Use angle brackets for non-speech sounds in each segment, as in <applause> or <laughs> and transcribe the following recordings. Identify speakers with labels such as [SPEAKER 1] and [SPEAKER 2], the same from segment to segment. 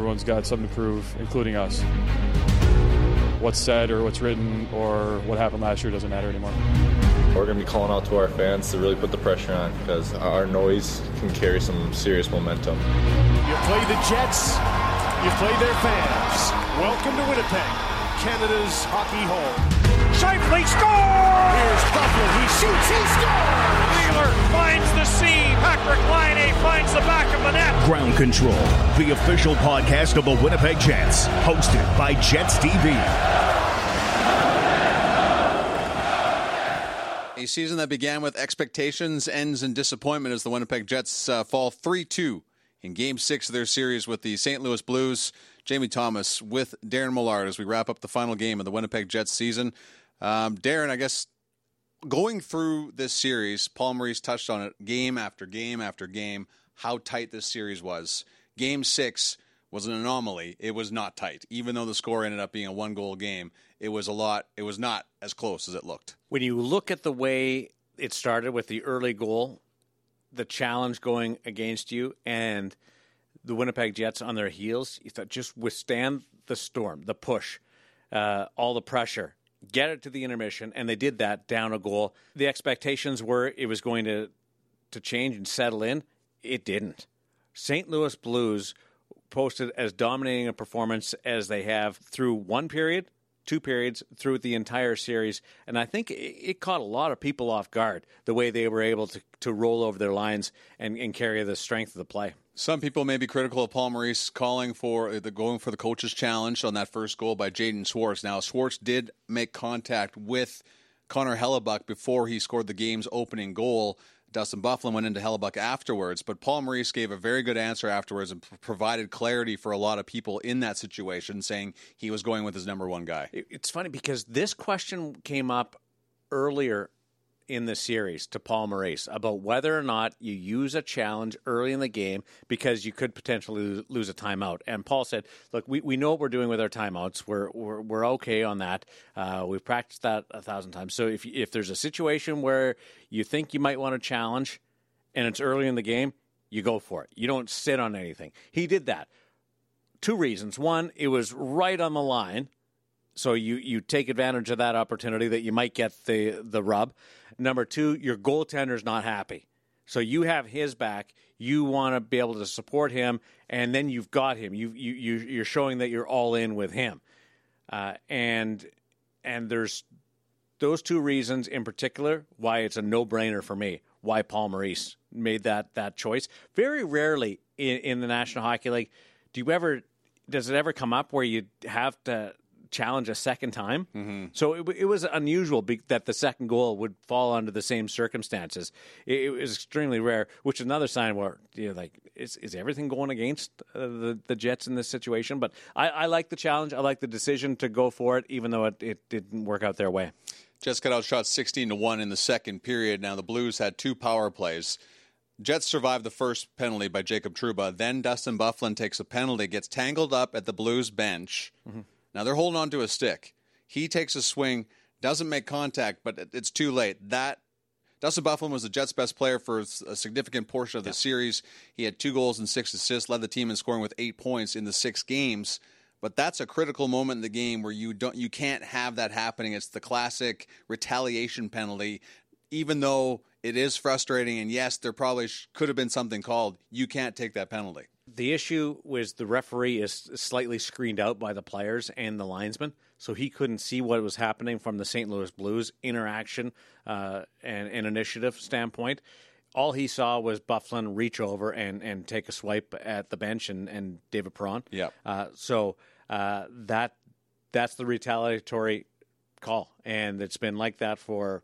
[SPEAKER 1] everyone's got something to prove, including us. What's said or what's written or what happened last year doesn't matter anymore.
[SPEAKER 2] We're going to be calling out to our fans to really put the pressure on because our noise can carry some serious momentum.
[SPEAKER 3] You play the Jets, you play their fans. Welcome to Winnipeg, Canada's hockey home.
[SPEAKER 4] Scheifele scores!
[SPEAKER 3] Here's Buffalo, he shoots, he scores!
[SPEAKER 4] Wheeler finds the seam. Patrick Laine finds the back of the net.
[SPEAKER 5] Ground Control, the official podcast of the Winnipeg Jets, hosted by Jets TV.
[SPEAKER 6] A season that began with expectations ends in disappointment as the Winnipeg Jets uh, fall 3 2 in game six of their series with the St. Louis Blues. Jamie Thomas with Daren Millard as we wrap up the final game of the Winnipeg Jets season. Um, Daren, I guess going through this series, Paul Maurice touched on it game after game after game, how tight this series was. Game six was an anomaly. It was not tight. Even though the score ended up being a one goal game, it was a lot, it was not as close as it looked.
[SPEAKER 7] When you look at the way it started with the early goal, the challenge going against you, and the Winnipeg Jets on their heels, you thought just withstand the storm, the push, uh, all the pressure, get it to the intermission, and they did that down a goal. The expectations were it was going to to change and settle in. It didn't. St. Louis Blues posted as dominating a performance as they have through one period, two periods, through the entire series. And I think it caught a lot of people off guard the way they were able to, to roll over their lines and, and carry the strength of the play.
[SPEAKER 6] Some people may be critical of Paul Maurice calling for uh, the going for the coach's challenge on that first goal by Jaden Schwartz. Now Schwartz did make contact with Connor Hellebuyck before he scored the game's opening goal. Dustin Byfuglien went into Hellebuyck afterwards, but Paul Maurice gave a very good answer afterwards and provided clarity for a lot of people in that situation, saying he was going with his number one guy.
[SPEAKER 7] It's funny because this question came up earlier in the series to Paul Maurice about whether or not you use a challenge early in the game because you could potentially lose a timeout. And Paul said, "Look, we, we know what we're doing with our timeouts. We're we're, we're okay on that. Uh, we've practiced that a thousand times. So if if there's a situation where you think you might want to challenge, and it's early in the game, you go for it. You don't sit on anything. He did that. Two reasons. One, it was right on the line." So you, you take advantage of that opportunity that you might get the the rub. Number two, your goaltender's not happy. So you have his back. You want to be able to support him, and then you've got him. You you, you you're showing that you're all in with him, uh, and and there's those two reasons in particular why it's a no brainer for me. Why Paul Maurice made that that choice. Very rarely in, in the National Hockey League do you ever does it ever come up where you have to challenge a second time. Mm-hmm. So it, it, was unusual be, that the second goal would fall under the same circumstances. It, it, was extremely rare, which is another sign where you know, like is is everything going against uh, the the Jets in this situation? But I, I like the challenge. I like the decision to go for it, even though it, it didn't work out their way.
[SPEAKER 6] Jets got outshot sixteen to one in the second period. Now the Blues had two power plays. Jets survived the first penalty by Jacob Trouba. Then Dustin Byfuglien takes a penalty, gets tangled up at the Blues bench. Mm-hmm now they're holding on to a stick. He takes a swing, doesn't make contact, but it's too late. That Dustin Byfuglien was the Jets' best player for a significant portion of the yeah. series. He had two goals and six assists, led the team in scoring with eight points in the six games. But that's a critical moment in the game where you don't, you can't have that happening. It's the classic retaliation penalty. Even though it is frustrating, and yes, there probably could have been something called, you can't take that penalty.
[SPEAKER 7] The issue was the referee is slightly screened out by the players and the linesman, so he couldn't see what was happening from the St. Louis Blues interaction uh, and, and initiative standpoint. All he saw was Byfuglien reach over and, and take a swipe at the bench and, and David Perron.
[SPEAKER 6] Yeah.
[SPEAKER 7] Uh, so uh, that that's the retaliatory call, and it's been like that for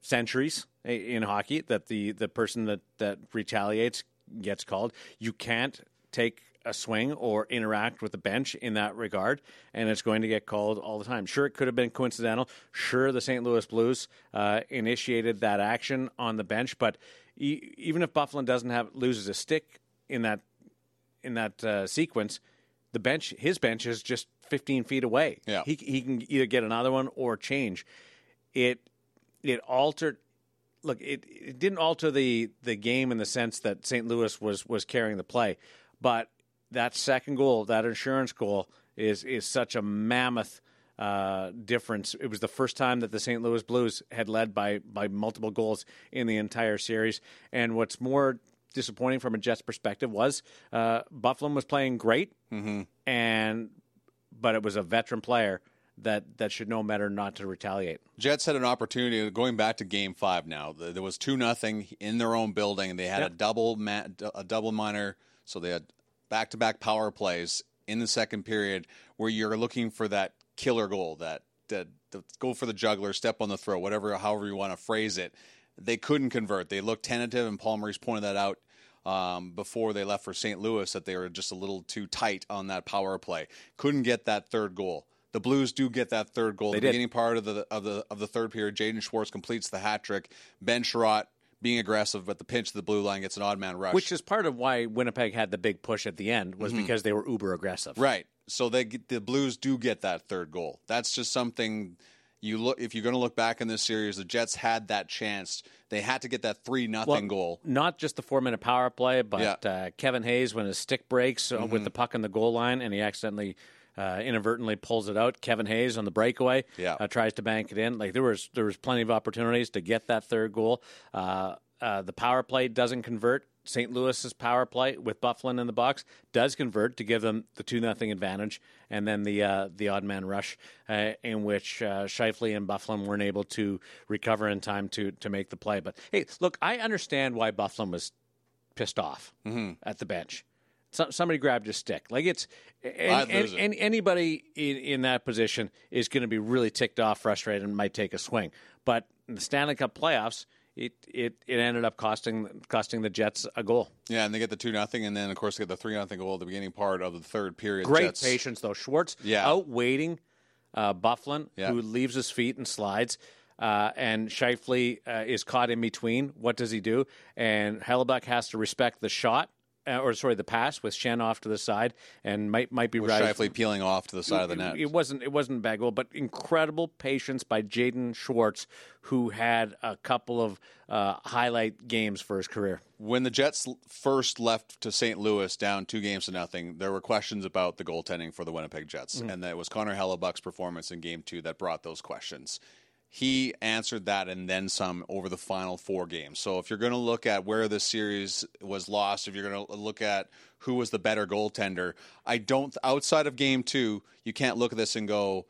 [SPEAKER 7] centuries in hockey. That the the person that that retaliates gets called. You can't take a swing or interact with the bench in that regard, and it's going to get called all the time. Sure, it could have been coincidental. Sure, the St. Louis Blues uh, initiated that action on the bench, but e- even if Byfuglien doesn't have loses a stick in that in that uh, sequence, the bench his bench is just 15 feet away.
[SPEAKER 6] Yeah.
[SPEAKER 7] he he can either get another one or change. It it altered look, it, it didn't alter the the game in the sense that St. Louis was was carrying the play, but that second goal, that insurance goal, is is such a mammoth uh, difference. It was the first time that the St. Louis Blues had led by by multiple goals in the entire series. And what's more disappointing from a Jets perspective was uh, Buffalo was playing great,
[SPEAKER 6] Mm-hmm.
[SPEAKER 7] and but it was a veteran player that that should know better not to retaliate.
[SPEAKER 6] Jets had an opportunity going back to Game Five. Now there was two nothing in their own building, and they had a double ma- a double minor, so they had back to back power plays in the second period where you're looking for that killer goal, that that, that go for the juggler, step on the throat, whatever, however you want to phrase it. They couldn't convert. They looked tentative, and Paul Maurice pointed that out um, before they left for St. Louis that they were just a little too tight on that power play. Couldn't get that third goal. The Blues do get that third goal.
[SPEAKER 7] They
[SPEAKER 6] the
[SPEAKER 7] did.
[SPEAKER 6] beginning part of the of the of the third period, Jaden Schwartz completes the hat trick. Ben Sherratt being aggressive but the pinch of the blue line gets an odd man rush.
[SPEAKER 7] Which is part of why Winnipeg had the big push at the end was
[SPEAKER 6] Mm-hmm.
[SPEAKER 7] because they were uber aggressive.
[SPEAKER 6] right. So they get, the Blues do get that third goal. That's just something you look if you're going to look back in this series. The Jets had that chance. They had to get that three nothing goal.
[SPEAKER 7] Not just the four minute power play, but
[SPEAKER 6] Yeah. Mm-hmm.
[SPEAKER 7] uh, Kevin Hayes when his stick breaks uh, with the puck in the goal line and he accidentally. Uh, inadvertently pulls it out. Kevin Hayes on the breakaway
[SPEAKER 6] Yeah.
[SPEAKER 7] uh, tries to bank it in. Like there was there was plenty of opportunities to get that third goal. Uh, uh, the power play doesn't convert. St. Louis's power play with Byfuglien in the box does convert to give them the two nothing advantage, and then the uh, the odd man rush uh, in which uh, Scheifele and Byfuglien weren't able to recover in time to to make the play. But hey, look, I understand why Byfuglien was pissed off at the bench. So, somebody grabbed his stick. Like it's and, and, and anybody in, in that position is going to be really ticked off, frustrated, and might take a swing. But in the Stanley Cup playoffs, it it, it ended up costing costing the Jets a goal.
[SPEAKER 6] Yeah, and they get the two nothing, and then of course they get the three nothing goal at the beginning part of the third period.
[SPEAKER 7] Great
[SPEAKER 6] Jets-
[SPEAKER 7] patience though. Schwartz
[SPEAKER 6] Yeah.
[SPEAKER 7] out waiting uh, Byfuglien,
[SPEAKER 6] Yeah.
[SPEAKER 7] who leaves his feet and slides. Uh, and Scheifele uh, is caught in between. What does he do? And Hellebuyck has to respect the shot, uh, or sorry, the pass with Schenn off to the side, and might might be
[SPEAKER 6] With
[SPEAKER 7] right.
[SPEAKER 6] Scheifele peeling off to the side of the net.
[SPEAKER 7] It wasn't it wasn't a bad goal, but incredible patience by Jaden Schwartz, who had a couple of uh, highlight games for his career.
[SPEAKER 6] when the Jets first left to St. Louis down two games to nothing, there were questions about the goaltending for the Winnipeg Jets, and that it was Connor Hellebuyck's performance in Game Two that brought those questions. He answered that and then some over the final four games. So if you're going to look at where this series was lost, if you're going to look at who was the better goaltender, I don't. Outside of Game Two, you can't look at this and go.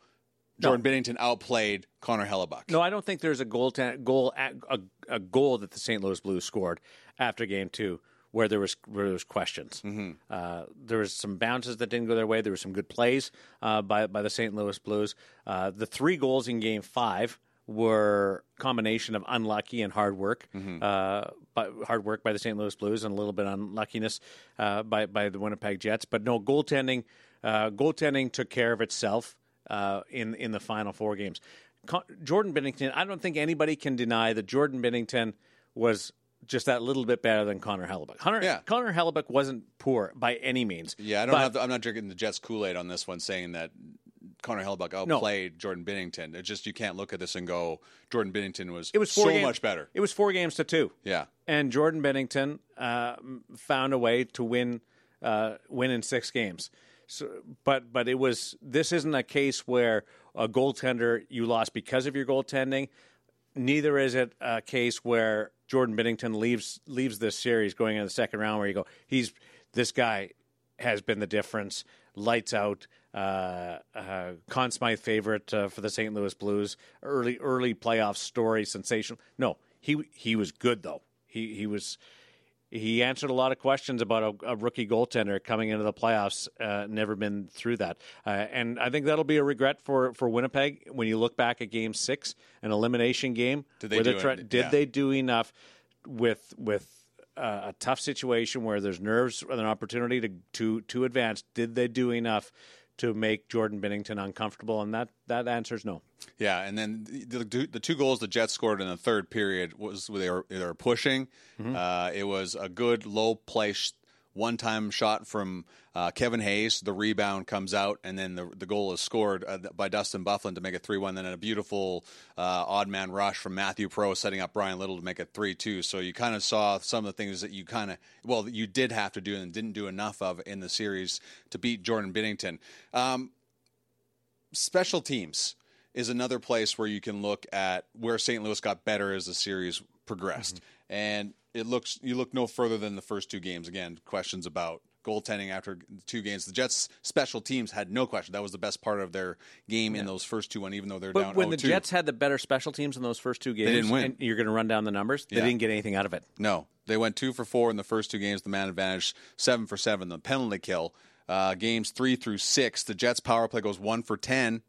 [SPEAKER 6] Jordan Binnington outplayed Connor Hellebuyck.
[SPEAKER 7] No, I don't think there's a goal ten, goal a, a goal that the St. Louis Blues scored after Game Two where there was where there was questions.
[SPEAKER 6] Mm-hmm.
[SPEAKER 7] Uh, there was some bounces that didn't go their way. There were some good plays uh, by by the St. Louis Blues. Uh, the three goals in Game Five were combination of unlucky and hard work,
[SPEAKER 6] Mm-hmm.
[SPEAKER 7] uh, by, hard work by the St. Louis Blues and a little bit unluckiness uh, by by the Winnipeg Jets. But no goaltending. Uh, goaltending took care of itself uh, in in the final four games. Con- Jordan Binnington. I don't think anybody can deny that Jordan Binnington was just that little bit better than Connor Hellebuyck. Connor,
[SPEAKER 6] Yeah.
[SPEAKER 7] Connor Hellebuyck wasn't poor by any means.
[SPEAKER 6] Yeah, I don't
[SPEAKER 7] But-
[SPEAKER 6] have. The, I'm not drinking the Jets Kool Aid on this one, saying that Connor Hellebuyck outplayed Jordan Binnington. It's just you can't look at this and go Jordan Binnington was,
[SPEAKER 7] It was four
[SPEAKER 6] so
[SPEAKER 7] games-
[SPEAKER 6] much better.
[SPEAKER 7] It was four games to two.
[SPEAKER 6] Yeah,
[SPEAKER 7] and Jordan Binnington uh, found a way to win uh, win in six games. So, but but it was this isn't a case where a goaltender you lost because of your goaltending. Neither is it a case where Jordan Binnington leaves leaves this series going into the second round where you go he's this guy has been the difference. Lights out. Uh, uh, Conn Smythe favorite uh, for the St. Louis Blues. Early early playoff story, sensational. No, he he was good though. He he was he answered a lot of questions about a, a rookie goaltender coming into the playoffs. Uh, never been through that, uh, and I think that'll be a regret for for Winnipeg when you look back at Game Six, an elimination game.
[SPEAKER 6] Did they do
[SPEAKER 7] Did
[SPEAKER 6] Yeah.
[SPEAKER 7] they do enough with with uh, a tough situation where there's nerves and an opportunity to to to advance? Did they do enough? To make Jordan Binnington uncomfortable, and that that answer is no.
[SPEAKER 6] yeah. And then the, the, the two goals the Jets scored in the third period was they were they were pushing.
[SPEAKER 7] Mm-hmm.
[SPEAKER 6] Uh, it was a good low play, sh- one time shot from uh, Kevin Hayes. The rebound comes out, and then the, the goal is scored uh, by Dustin Byfuglien to make it 3 1. Then a beautiful uh, odd man rush from Mathieu Perreault setting up Bryan Little to make it 3 2. So you kind of saw some of the things that you kind of, well, you did have to do and didn't do enough of in the series to beat Jordan Binnington. Um, special teams is another place where you can look at where St. Louis got better as the series progressed. Mm-hmm. And it looks you look no further than the first two games. Again, questions about goaltending after two games. The Jets' special teams had no question. That was the best part of their game yeah. in those first two, one, even though they're
[SPEAKER 7] but
[SPEAKER 6] down.
[SPEAKER 7] When 0-2. the Jets had the better special teams in those first two games,
[SPEAKER 6] they didn't win.
[SPEAKER 7] And you're going to run down the numbers. They yeah. didn't get anything out of it.
[SPEAKER 6] No, they went two for four in the first two games. The man advantage, seven for seven. The penalty kill. Uh, games three through six, the Jets' power play goes one for ten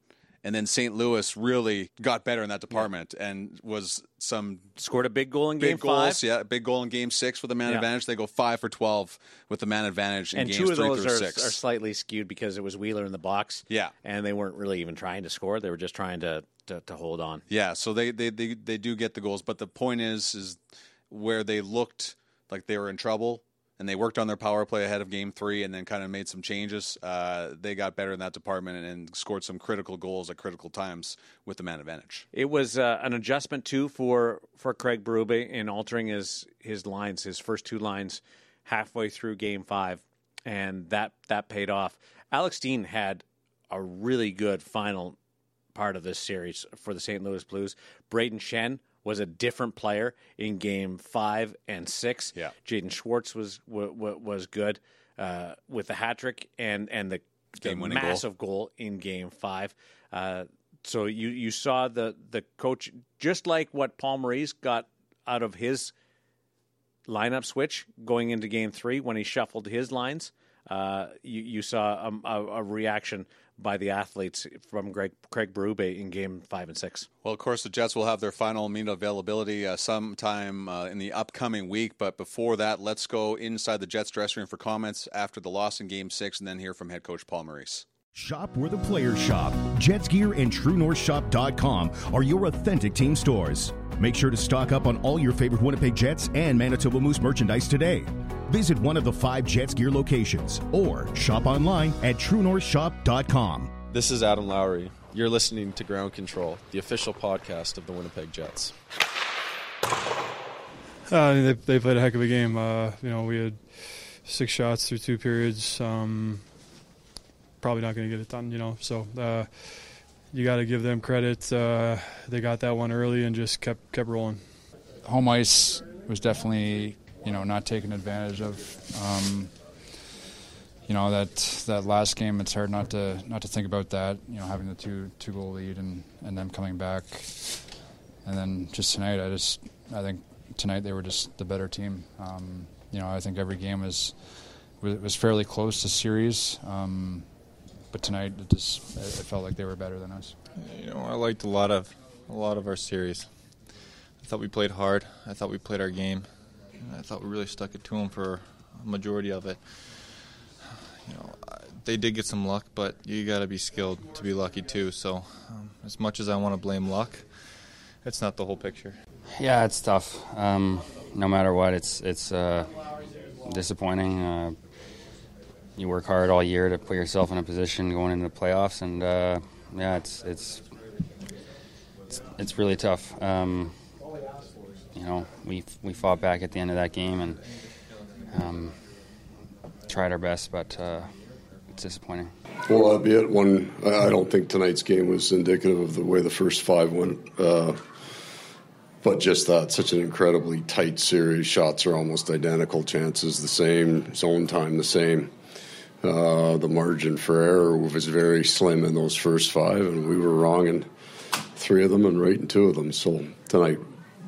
[SPEAKER 6] and then St. Louis really got better in that department yeah. and was some
[SPEAKER 7] scored a big goal in
[SPEAKER 6] big
[SPEAKER 7] game
[SPEAKER 6] goals,
[SPEAKER 7] five.
[SPEAKER 6] Yeah, big goal in game six with the man yeah. advantage. They go five for twelve with the man advantage in
[SPEAKER 7] and
[SPEAKER 6] games
[SPEAKER 7] two of
[SPEAKER 6] three
[SPEAKER 7] those
[SPEAKER 6] through
[SPEAKER 7] are,
[SPEAKER 6] six.
[SPEAKER 7] are slightly skewed because it was Wheeler in the box.
[SPEAKER 6] Yeah,
[SPEAKER 7] and they weren't really even trying to score; they were just trying to to, to hold on.
[SPEAKER 6] Yeah, so they, they they they do get the goals, but the point is is where they looked like they were in trouble and they worked on their power play ahead of game three and then kind of made some changes. Uh, they got better in that department and, and, scored some critical goals at critical times with the man advantage.
[SPEAKER 7] It was uh, an adjustment, too, for, for Craig Berube in altering his, his lines, his first two lines halfway through game five, and that, that paid off. Alex Steen had a really good final part of this series for the St. Louis Blues. Braden Schenn was a different player in game five and six.
[SPEAKER 6] Yeah.
[SPEAKER 7] Jaden Schwartz was w- w- was good uh, with the hat trick and and the, the massive goal. goal. in game five. Uh, so you you saw the the coach just like what Paul Maurice got out of his lineup switch going into game three when he shuffled his lines. Uh, you, you saw a, a, a reaction by the athletes from Greg, Craig Berube in game five and six.
[SPEAKER 6] Well, of course, the Jets will have their final meet availability uh, sometime uh, in the upcoming week. But before that, let's go inside the Jets dressing room for comments after the loss in game six and then hear from head coach Paul Maurice.
[SPEAKER 5] Shop where the players shop. Jets Gear and TrueNorthShop.com are your authentic team stores. Make sure to stock up on all your favorite Winnipeg Jets and Manitoba Moose merchandise today. Visit one of the five Jets Gear locations or shop online at truenorthshop.com.
[SPEAKER 8] This is Adam Lowry. You're listening to Ground Control, the official podcast of the Winnipeg Jets.
[SPEAKER 1] Uh, they, they played a heck of a game. Uh, you know, we had six shots through two periods. Um, probably not going to get it done, you know. So uh, you got to give them credit. Uh, they got that one early and just kept kept rolling.
[SPEAKER 9] Home ice was definitely you know not taken advantage of. Um, you know that that last game, it's hard not to not to think about that. You know, having the two two goal lead and and them coming back, and then just tonight, I just I think tonight they were just the better team. Um, you know, I think every game was was fairly close to series, um, but tonight it just it felt like they were better than us.
[SPEAKER 10] You know, I liked a lot of a lot of our series. I thought we played hard. I thought we played our game. I thought we really stuck it to them for a majority of it. You know, they did get some luck, but you got to be skilled to be lucky too. So, um, as much as I want to blame luck, it's not the whole picture.
[SPEAKER 11] Yeah, it's tough. Um, no matter what, it's it's uh, disappointing. Uh, you work hard all year to put yourself in a position going into the playoffs, and uh, yeah, it's it's it's, it's really tough. Um, know, we we fought back at the end of that game and um, tried our best, but uh, it's disappointing.
[SPEAKER 12] Well, albeit one, I don't think tonight's game was indicative of the way the first five went. Uh, but just that, such an incredibly tight series. Shots are almost identical, chances the same, zone time the same. Uh, the margin for error was very slim in those first five, and we were wrong in three of them and right in two of them. So tonight,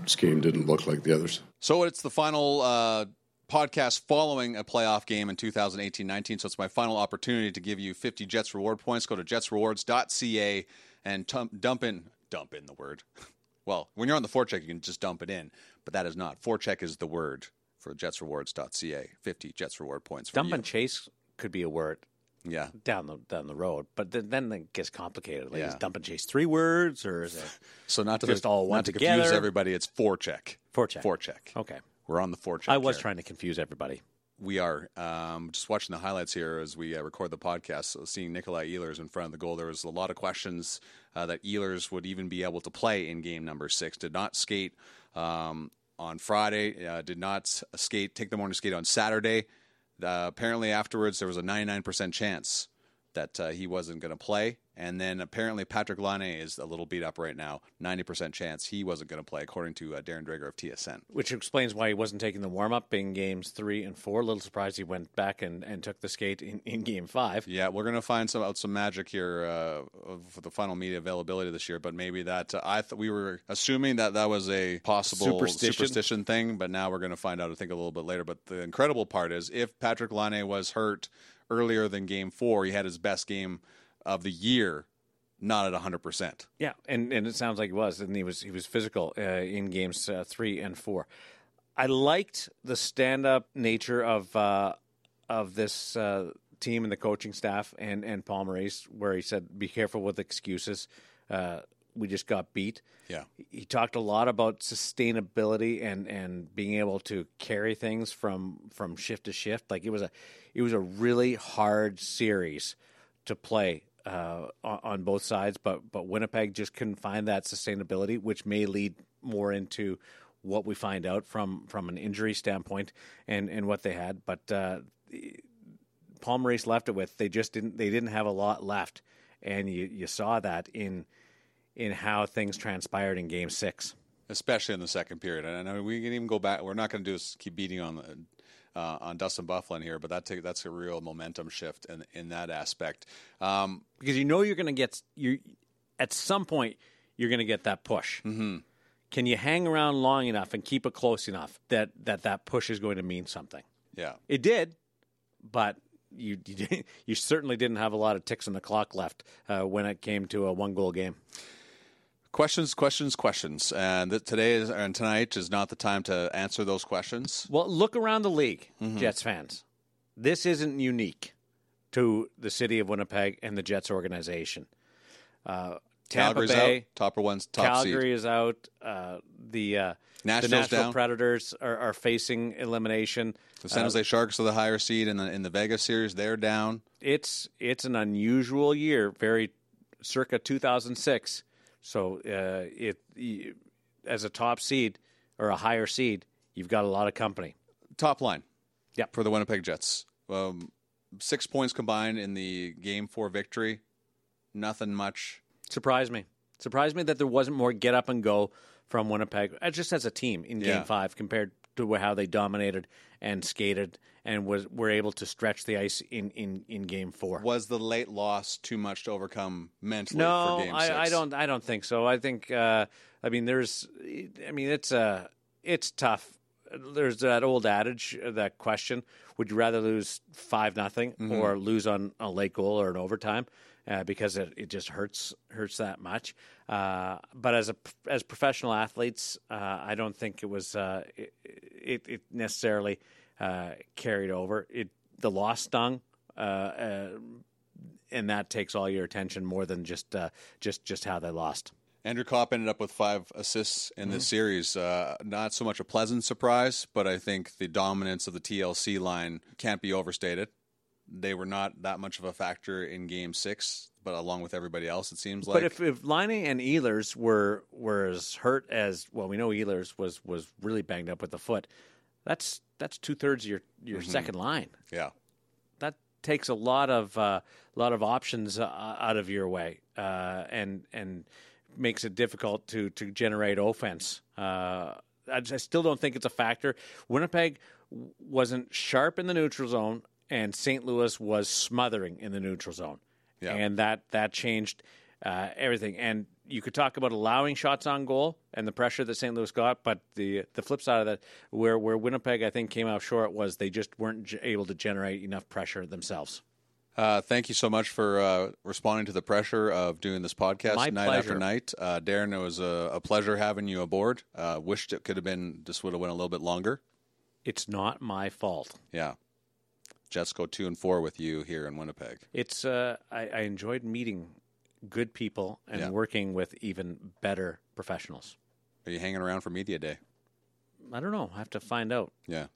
[SPEAKER 12] scheme didn't look like the others.
[SPEAKER 6] So it's the final uh, podcast following a playoff game in 2018-19. So it's my final opportunity to give you 50 Jets reward points. Go to jetsrewards.ca and t- dump in dump in the word. <laughs> well, when you're on the forecheck, you can just dump it in, but that is not. Forecheck is the word for jetsrewards.ca. 50 Jets reward points.
[SPEAKER 7] dump
[SPEAKER 6] you.
[SPEAKER 7] and chase could be a word.
[SPEAKER 6] Yeah,
[SPEAKER 7] down the down the road, but then, then it gets complicated. Like,
[SPEAKER 6] yeah.
[SPEAKER 7] is dump and chase three words, or is it <laughs>
[SPEAKER 6] so not to
[SPEAKER 7] just all one
[SPEAKER 6] not to
[SPEAKER 7] together?
[SPEAKER 6] confuse everybody? It's forecheck.
[SPEAKER 7] Forecheck.
[SPEAKER 6] Forecheck.
[SPEAKER 7] Okay,
[SPEAKER 6] we're on the forecheck.
[SPEAKER 7] I was
[SPEAKER 6] here.
[SPEAKER 7] trying to confuse everybody.
[SPEAKER 6] We are um, just watching the highlights here as we uh, record the podcast. So seeing Nikolai Ehlers in front of the goal, there was a lot of questions uh, that Ehlers would even be able to play in game number six. Did not skate um, on Friday. Uh, did not skate. Take the morning skate on Saturday. Uh, apparently, afterwards there was a 99% chance that uh, he wasn't going to play. And then apparently Patrick Laine is a little beat up right now. 90% chance he wasn't going to play, according to uh, Darren Dreger of TSN.
[SPEAKER 7] Which explains why he wasn't taking the warm up in games three and four. A little surprised he went back and, and took the skate in, in game five.
[SPEAKER 6] Yeah, we're going to find some out some magic here uh, for the final media availability this year. But maybe that uh, I th- we were assuming that that was a possible
[SPEAKER 7] Superstition.
[SPEAKER 6] superstition thing, but now we're going to find out. I think a little bit later. But the incredible part is if Patrick Laine was hurt earlier than game four, he had his best game of the year not at 100%.
[SPEAKER 7] Yeah, and, and it sounds like he was, and he was he was physical uh, in games uh, three and four. I liked the stand up nature of uh, of this uh, team and the coaching staff and and Paul Maurice, where he said, "Be careful with excuses." Uh, we just got beat.
[SPEAKER 6] Yeah,
[SPEAKER 7] he talked a lot about sustainability and and being able to carry things from from shift to shift. Like it was a it was a really hard series to play uh, on, both sides, but but Winnipeg just couldn't find that sustainability, which may lead more into what we find out from from an injury standpoint and and what they had. But uh, Paul Maurice left it with they just didn't they didn't have a lot left, and you you saw that in in how things transpired in Game Six,
[SPEAKER 6] especially in the second period. And I mean, we can even go back. We're not going to do keep beating on the uh, on Dustin Byfuglien here, but that take, that's a real momentum shift in in that aspect. Um,
[SPEAKER 7] because you know you're going to get you at some point you're going to get that push.
[SPEAKER 6] Mm-hmm.
[SPEAKER 7] Can you hang around long enough and keep it close enough that that that push is going to mean something?
[SPEAKER 6] Yeah,
[SPEAKER 7] it did, but. You you, you certainly didn't have a lot of ticks on the clock left uh, when it came to a one goal game.
[SPEAKER 6] Questions, questions, questions, and th- today is, and tonight is not the time to answer those questions.
[SPEAKER 7] Well, look around the league,
[SPEAKER 6] Mm-hmm.
[SPEAKER 7] Jets fans. This isn't unique to the city of Winnipeg and the Jets organization. Uh, Tampa
[SPEAKER 6] Calgary's
[SPEAKER 7] Bay,
[SPEAKER 6] out. Topper one's top
[SPEAKER 7] Calgary
[SPEAKER 6] seed.
[SPEAKER 7] is out. Uh, the uh,
[SPEAKER 6] Nashville's
[SPEAKER 7] the Nashville
[SPEAKER 6] down.
[SPEAKER 7] Predators are, are facing elimination.
[SPEAKER 6] The San
[SPEAKER 7] Uh,
[SPEAKER 6] Jose Sharks are the higher seed in the in the Vegas series. They're down.
[SPEAKER 7] it's it's an unusual year, very circa 2006. So uh, it as a top seed or a higher seed, you've got a lot of company.
[SPEAKER 6] Top line.
[SPEAKER 7] Yeah.
[SPEAKER 6] For the Winnipeg Jets. Um, six points combined in the game four victory. Nothing much.
[SPEAKER 7] Surprised me. Surprised me that there wasn't more get up and go from Winnipeg, uh, just as a team in Game
[SPEAKER 6] Yeah.
[SPEAKER 7] Five compared how they dominated and skated and was were able to stretch the ice in, in, in Game Four.
[SPEAKER 6] Was the late loss too much to overcome mentally
[SPEAKER 7] No,
[SPEAKER 6] for game
[SPEAKER 7] I,
[SPEAKER 6] six?
[SPEAKER 7] I don't. I don't think so. I think. Uh, I mean, there's. I mean, it's uh, it's tough. There's that old adage, uh, that question: Would you rather lose five nothing
[SPEAKER 6] Mhm.
[SPEAKER 7] or lose on a late goal or an overtime? Uh, because it, it just hurts hurts that much. Uh, but as a as professional athletes, uh, I don't think it was uh, it, it, it necessarily uh, carried over. It the loss stung. Uh, uh, and that takes all your attention more than just uh, just just how they lost.
[SPEAKER 6] Andrew Copp ended up with five assists in this series. Uh, not so much a pleasant surprise, but I think the dominance of the TLC line can't be overstated. They were not that much of a factor in Game Six, but along with everybody else, it seems like.
[SPEAKER 7] but if if Laine and Ehlers were were as hurt as well, we know Ehlers was was really banged up with the foot. That's that's two thirds of your your
[SPEAKER 6] Mhm.
[SPEAKER 7] second line.
[SPEAKER 6] yeah,
[SPEAKER 7] That takes a lot of uh, lot of options uh, out of your way, uh, and and makes it difficult to to generate offense. Uh, I, just- I still don't think it's a factor. Winnipeg wasn't sharp in the neutral zone, and St. Louis was smothering in the neutral zone,
[SPEAKER 6] Yeah.
[SPEAKER 7] and that that changed uh, everything. And you could talk about allowing shots on goal and the pressure that St. Louis got, but the the flip side of that, where where Winnipeg I think came out short, was they just weren't able to generate enough pressure themselves.
[SPEAKER 6] Uh, thank you so much for uh, responding to the pressure of doing this podcast
[SPEAKER 7] My
[SPEAKER 6] night
[SPEAKER 7] pleasure.
[SPEAKER 6] after night. Uh, Daren, it was a, a pleasure having you aboard. Uh, wished it could have been, this would have went a little bit longer.
[SPEAKER 7] It's not my fault.
[SPEAKER 6] Yeah. Jets go two and four with you here in Winnipeg.
[SPEAKER 7] It's uh, I, I enjoyed meeting good people and
[SPEAKER 6] Yeah.
[SPEAKER 7] working with even better professionals.
[SPEAKER 6] Are you hanging around for Media Day?
[SPEAKER 7] I don't know. I have to find out.
[SPEAKER 6] Yeah.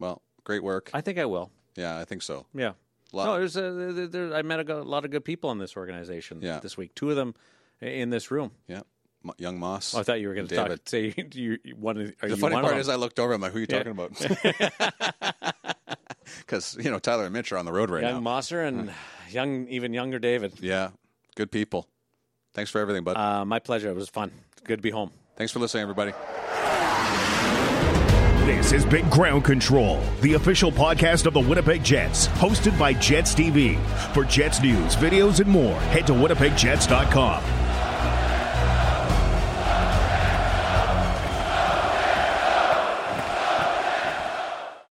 [SPEAKER 6] Well, Great work.
[SPEAKER 7] I think I will.
[SPEAKER 6] Yeah, I think so.
[SPEAKER 7] Yeah.
[SPEAKER 6] Lot-
[SPEAKER 7] No, there's a, there, there, I met a, lot of good people in this organization
[SPEAKER 6] Yeah.
[SPEAKER 7] this week. Two of them in this room.
[SPEAKER 6] Yeah. Young Moss.
[SPEAKER 7] Oh, I thought you were going to talk. Say <laughs> you, you one. Are
[SPEAKER 6] The
[SPEAKER 7] you
[SPEAKER 6] funny part is. I looked over. I'm like, "Who are you
[SPEAKER 7] Yeah.
[SPEAKER 6] talking about?" <laughs> <laughs> Because you know Tyler and Mitch are on the road right
[SPEAKER 7] young
[SPEAKER 6] now.
[SPEAKER 7] Mosser and young, even younger David.
[SPEAKER 6] Yeah, good people. Thanks for everything, bud.
[SPEAKER 7] Uh, my pleasure. It was fun. Good to be home.
[SPEAKER 6] Thanks for listening, everybody.
[SPEAKER 5] This is Big Ground Control, the official podcast of the Winnipeg Jets, hosted by Jets TV. For Jets news, videos, and more, head to winnipegjets.com.